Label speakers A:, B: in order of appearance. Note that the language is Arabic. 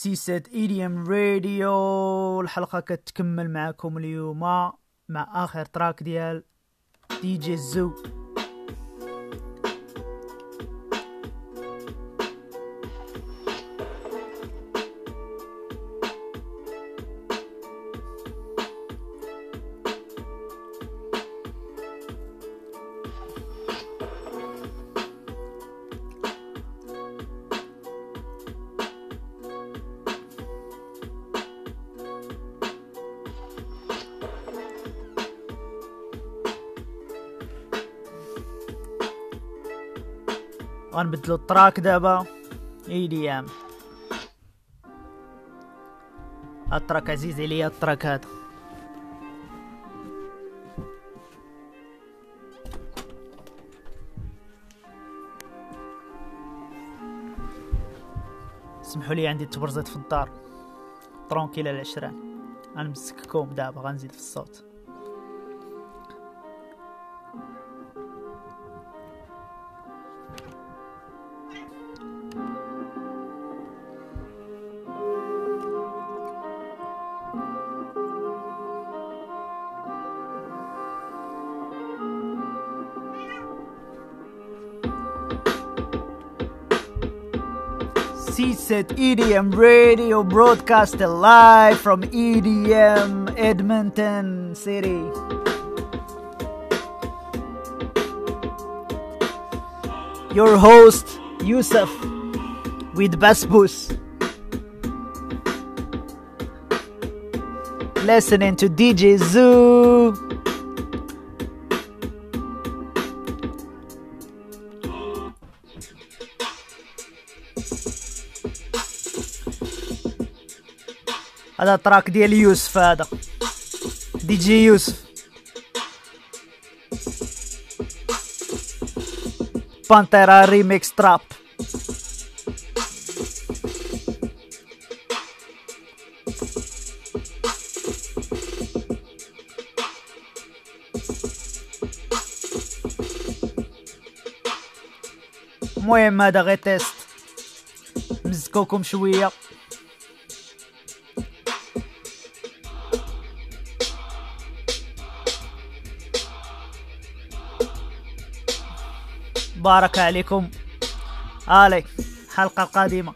A: سيسات إيديم راديو. الحلقة كتكمل معكم اليوم مع آخر تراك ديال دي جي زو. غنبدلو التراك دابا اي دي ام التراك عزيز عليا التراك هذا. سمحوا لي عندي تبرزت في الدار. ترونكيل العشران غنمسككم دابا غنزيد في الصوت. C-Set EDM Radio broadcast live from EDM Edmonton City. Your host, Yusuf, with Basbus. Listening to DJ Zoo. هذا track ديال يوسف هذا. دي جي يوسف. بانتيرا remix trap المهم هذا غير test مزكوكم شوية بارك عليكم. آلي الحلقة القادمة